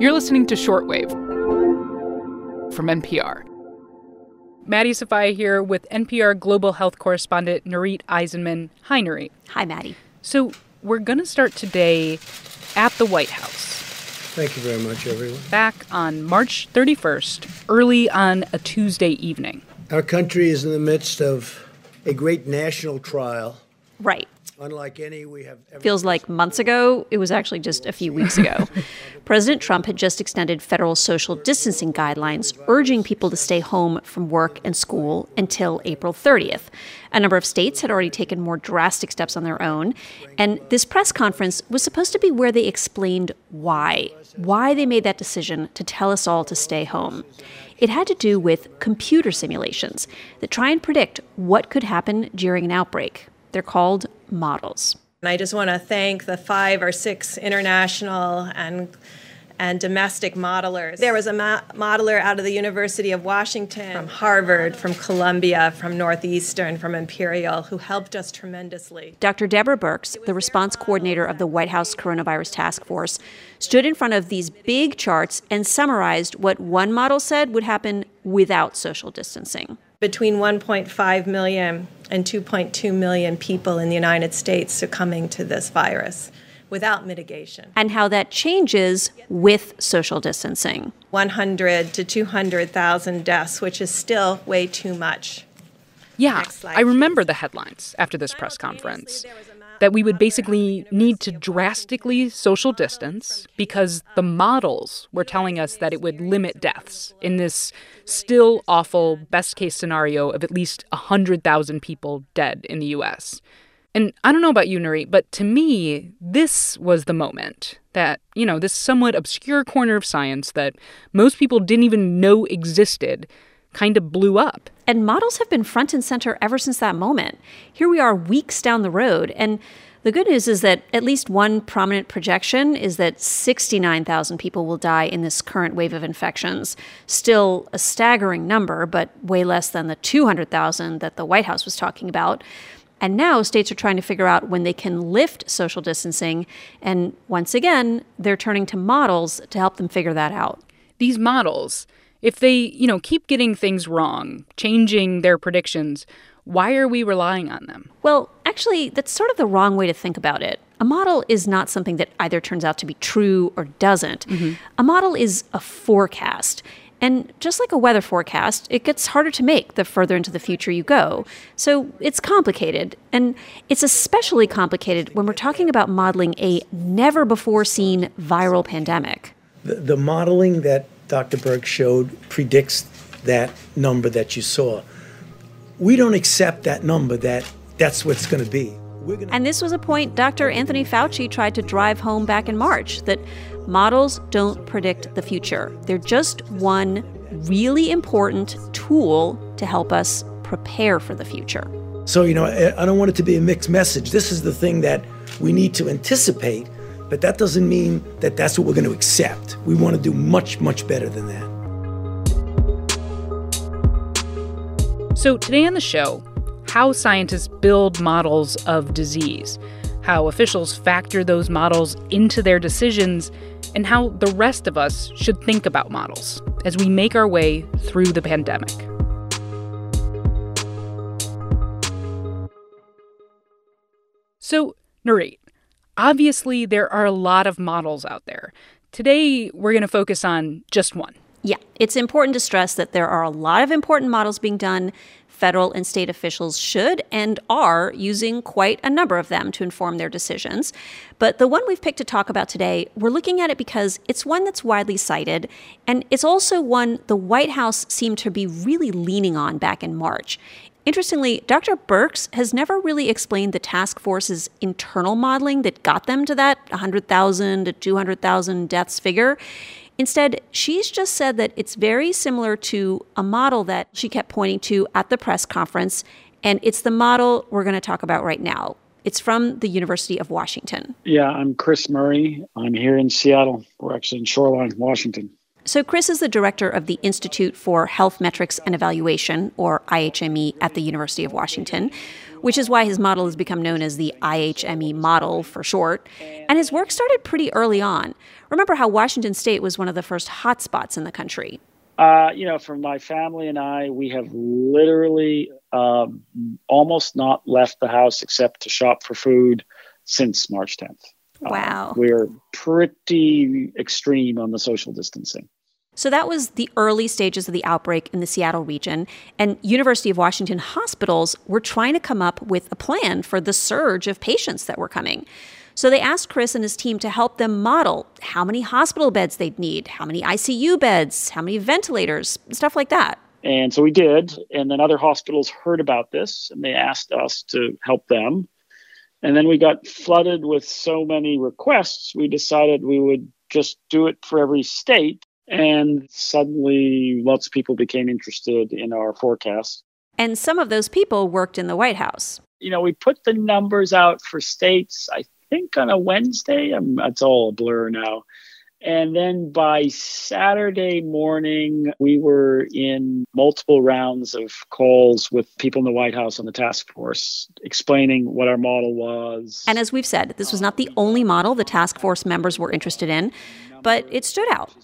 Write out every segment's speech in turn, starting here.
You're listening to Shortwave from NPR. Maddie Sofia here with NPR global health correspondent Nurith Aizenman. Hi, Nurith. Hi, Maddie. So, we're going to start today at the White House. Thank you very much, everyone. Back on March 31st, early on a Tuesday evening. Our country is in the midst of a great national trial. Right. Unlike any we have ever Feels like months ago. It was actually just a few weeks ago. President Trump had just extended federal social distancing guidelines, urging people to stay home from work and school until April 30th. A number of states had already taken more drastic steps on their own. And this press conference was supposed to be where they explained why, why they made that decision to tell us all to stay home. It had to do with computer simulations that try and predict what could happen during an outbreak. They're called models. And I just want to thank the five or six international and and domestic modelers. There was a mo- modeler out of the University of Washington, from Harvard, from Columbia, from Northeastern, from Imperial, who helped us tremendously. Dr. Deborah Birx, the response coordinator of the White House Coronavirus Task Force, stood in front of these big charts and summarized what one model said would happen without social distancing. Between 1.5 million and 2.2 million people in the United States succumbing to this virus without mitigation. And how that changes with social distancing. 100 to 200,000 deaths, which is still way too much. Yeah, slide, I remember the headlines after this press conference that we would basically need to drastically social distance because the models were telling us that it would limit deaths in this still awful best case scenario of at least 100,000 people dead in the US. And I don't know about you, Nuri, but to me, this was the moment that, you know, this somewhat obscure corner of science that most people didn't even know existed kind of blew up. And models have been front and center ever since that moment. Here we are weeks down the road. And the good news is that at least one prominent projection is that 69,000 people will die in this current wave of infections. Still a staggering number, but way less than the 200,000 that the White House was talking about. And now states are trying to figure out when they can lift social distancing. And once again, they're turning to models to help them figure that out. These models, if they, you know, keep getting things wrong, changing their predictions, why are we relying on them? Well, actually, that's sort of the wrong way to think about it. A model is not something that either turns out to be true or doesn't. Mm-hmm. A model is a forecast. And just like a weather forecast, it gets harder to make the further into the future you go. So it's complicated. And it's especially complicated when we're talking about modeling a never before seen viral pandemic. the, the modeling that Dr. Birx showed predicts that number that you saw. We don't accept that number that that's what's going to be. And this was a point Dr. Anthony Fauci tried to drive home back in March that models don't predict the future. They're just one really important tool to help us prepare for the future. So, you know, I don't want it to be a mixed message. This is the thing that we need to anticipate, but that doesn't mean that that's what we're going to accept. We want to do much, much better than that. So, today on the show, how scientists build models of disease, how officials factor those models into their decisions, and how the rest of us should think about models as we make our way through the pandemic. So, Nurith, obviously there are a lot of models out there. Today, we're going to focus on just one. Yeah, it's important to stress that there are a lot of important models being done. Federal and state officials should and are using quite a number of them to inform their decisions. But the one we've picked to talk about today, we're looking at it because it's one that's widely cited, and it's also one the White House seemed to be really leaning on back in March. Interestingly, Dr. Birx has never really explained the task force's internal modeling that got them to that 100,000 to 200,000 deaths figure. Instead, she's just said that it's very similar to a model that she kept pointing to at the press conference, and it's the model we're going to talk about right now. It's from the University of Washington. Yeah, I'm Chris Murray. I'm here in Seattle. We're actually in Shoreline, Washington. So, Chris is the director of the Institute for Health Metrics and Evaluation, or IHME, at the University of Washington, which is why his model has become known as the IHME model for short. And his work started pretty early on. Remember how Washington State was one of the first hotspots in the country? Uh, you know, for my family and I, we have literally um, almost not left the house except to shop for food since March 10th. Wow. Uh, we're pretty extreme on the social distancing. So that was the early stages of the outbreak in the Seattle region, and University of Washington hospitals were trying to come up with a plan for the surge of patients that were coming. So they asked Chris and his team to help them model how many hospital beds they'd need, how many ICU beds, how many ventilators, stuff like that. And so we did. And then other hospitals heard about this and they asked us to help them. And then we got flooded with so many requests, we decided we would just do it for every state. And suddenly lots of people became interested in our forecast. And some of those people worked in the White House. You know, we put the numbers out for states, I think on a Wednesday. I'm, it's all a blur now. And then by Saturday morning, we were in multiple rounds of calls with people in the White House on the task force explaining what our model was. And as we've said, this was not the only model the task force members were interested in, but it stood out.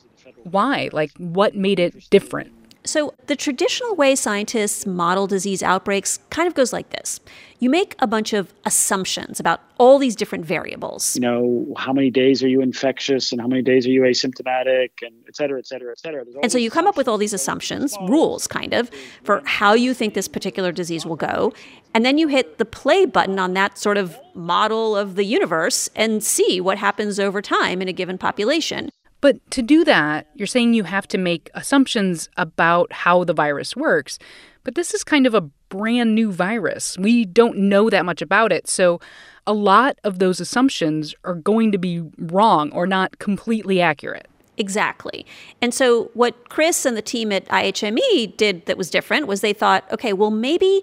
Why? Like, what made it different? So, the traditional way scientists model disease outbreaks kind of goes like this you make a bunch of assumptions about all these different variables. You know, how many days are you infectious and how many days are you asymptomatic and et cetera, et cetera, et cetera. And so you come up with all these assumptions, rules kind of, for how you think this particular disease will go. And then you hit the play button on that sort of model of the universe and see what happens over time in a given population. But to do that, you're saying you have to make assumptions about how the virus works. But this is kind of a brand new virus. We don't know that much about it. So a lot of those assumptions are going to be wrong or not completely accurate. Exactly. And so, what Chris and the team at IHME did that was different was they thought, okay, well, maybe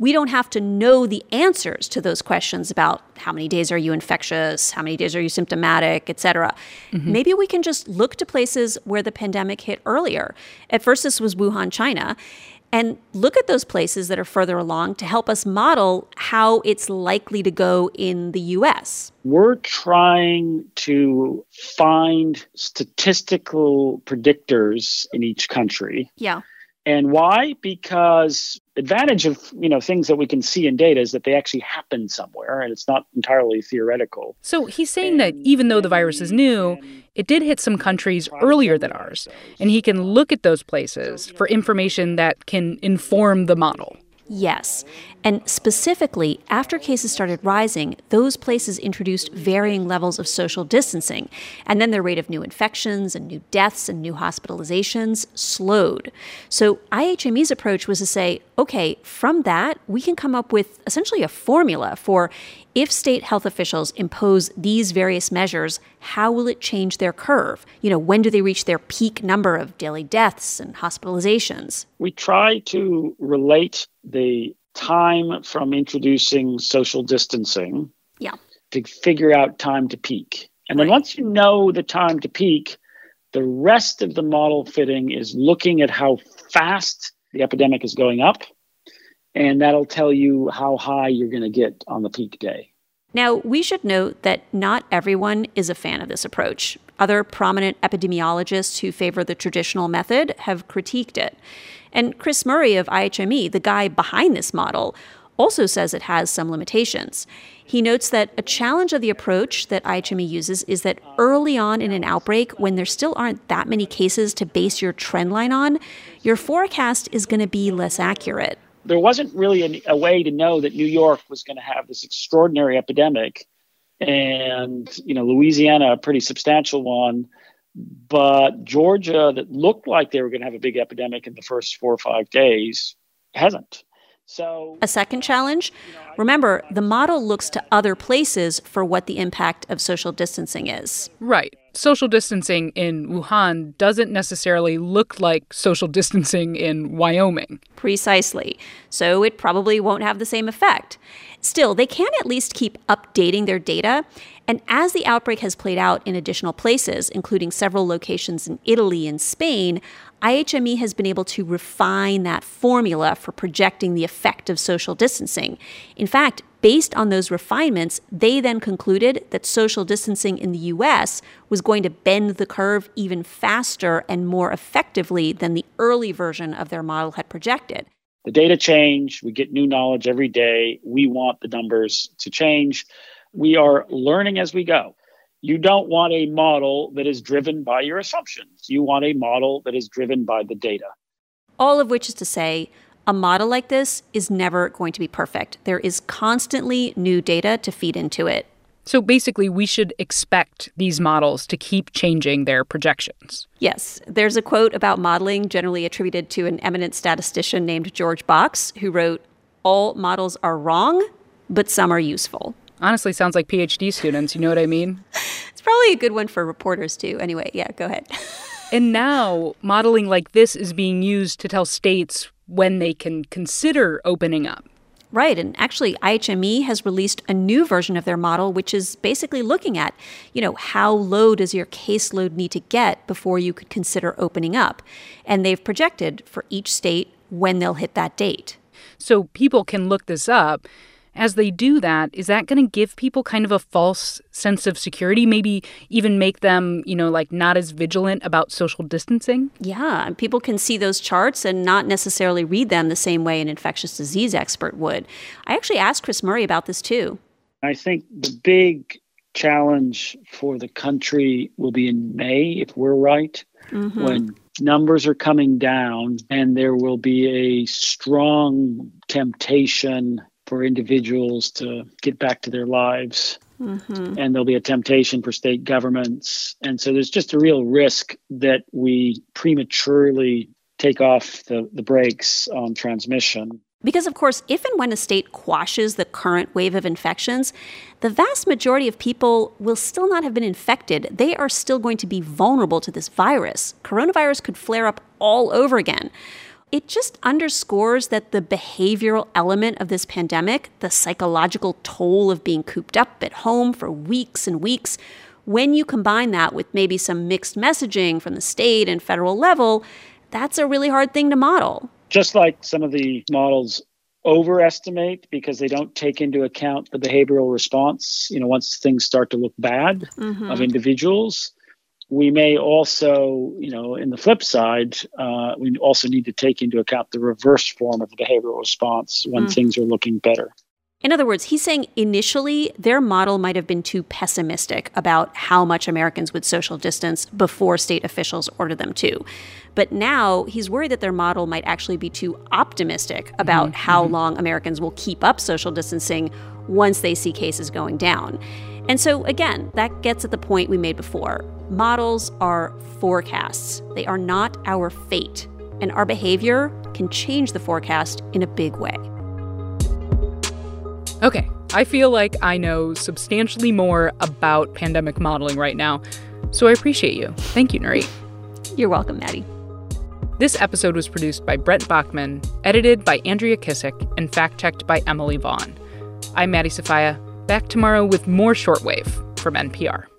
we don't have to know the answers to those questions about how many days are you infectious, how many days are you symptomatic, et cetera. Mm-hmm. Maybe we can just look to places where the pandemic hit earlier. At first, this was Wuhan, China. And look at those places that are further along to help us model how it's likely to go in the US. We're trying to find statistical predictors in each country. Yeah. And why? Because advantage of you know things that we can see in data is that they actually happen somewhere and it's not entirely theoretical. So he's saying and, that even though the virus is new, it did hit some countries earlier than ours, and he can look at those places for information that can inform the model. Yes. And specifically, after cases started rising, those places introduced varying levels of social distancing. And then their rate of new infections and new deaths and new hospitalizations slowed. So IHME's approach was to say, okay, from that, we can come up with essentially a formula for if state health officials impose these various measures, how will it change their curve? You know, when do they reach their peak number of daily deaths and hospitalizations? We try to relate the time from introducing social distancing yeah. to figure out time to peak. And then right. once you know the time to peak, the rest of the model fitting is looking at how fast the epidemic is going up and that'll tell you how high you're going to get on the peak day. Now, we should note that not everyone is a fan of this approach. Other prominent epidemiologists who favor the traditional method have critiqued it. And Chris Murray of IHME, the guy behind this model, also says it has some limitations. He notes that a challenge of the approach that IHME uses is that early on in an outbreak, when there still aren't that many cases to base your trend line on, your forecast is going to be less accurate there wasn't really a, a way to know that New York was going to have this extraordinary epidemic, and you know Louisiana a pretty substantial one, but Georgia that looked like they were going to have a big epidemic in the first four or five days hasn't. So, a second challenge remember, the model looks to other places for what the impact of social distancing is. Right. Social distancing in Wuhan doesn't necessarily look like social distancing in Wyoming. Precisely. So it probably won't have the same effect. Still, they can at least keep updating their data. And as the outbreak has played out in additional places, including several locations in Italy and Spain, IHME has been able to refine that formula for projecting the effect of social distancing. In fact, based on those refinements, they then concluded that social distancing in the US was going to bend the curve even faster and more effectively than the early version of their model had projected. The data change, we get new knowledge every day. We want the numbers to change. We are learning as we go. You don't want a model that is driven by your assumptions. You want a model that is driven by the data. All of which is to say, a model like this is never going to be perfect. There is constantly new data to feed into it. So basically, we should expect these models to keep changing their projections. Yes. There's a quote about modeling generally attributed to an eminent statistician named George Box, who wrote, All models are wrong, but some are useful. Honestly, sounds like PhD students. You know what I mean? it's probably a good one for reporters, too. Anyway, yeah, go ahead. and now, modeling like this is being used to tell states when they can consider opening up. Right. And actually, IHME has released a new version of their model, which is basically looking at, you know, how low does your caseload need to get before you could consider opening up? And they've projected for each state when they'll hit that date. So people can look this up as they do that, is that going to give people kind of a false sense of security? Maybe even make them, you know, like not as vigilant about social distancing? Yeah, people can see those charts and not necessarily read them the same way an infectious disease expert would. I actually asked Chris Murray about this too. I think the big challenge for the country will be in May, if we're right, mm-hmm. when numbers are coming down and there will be a strong temptation for individuals to get back to their lives. Mm-hmm. And there'll be a temptation for state governments. And so there's just a real risk that we prematurely take off the, the brakes on transmission. Because, of course, if and when a state quashes the current wave of infections, the vast majority of people will still not have been infected. They are still going to be vulnerable to this virus. Coronavirus could flare up all over again it just underscores that the behavioral element of this pandemic, the psychological toll of being cooped up at home for weeks and weeks, when you combine that with maybe some mixed messaging from the state and federal level, that's a really hard thing to model. Just like some of the models overestimate because they don't take into account the behavioral response, you know, once things start to look bad mm-hmm. of individuals we may also, you know, in the flip side, uh, we also need to take into account the reverse form of the behavioral response when mm. things are looking better. In other words, he's saying initially their model might have been too pessimistic about how much Americans would social distance before state officials ordered them to. But now he's worried that their model might actually be too optimistic about mm-hmm. how mm-hmm. long Americans will keep up social distancing once they see cases going down. And so, again, that gets at the point we made before. Models are forecasts, they are not our fate, and our behavior can change the forecast in a big way. Okay, I feel like I know substantially more about pandemic modeling right now, so I appreciate you. Thank you, Nurith. You're welcome, Maddie. This episode was produced by Brent Baughman, edited by Andrea Kissack, and fact checked by Emily Vaughn. I'm Maddie Sofia back tomorrow with more shortwave from NPR.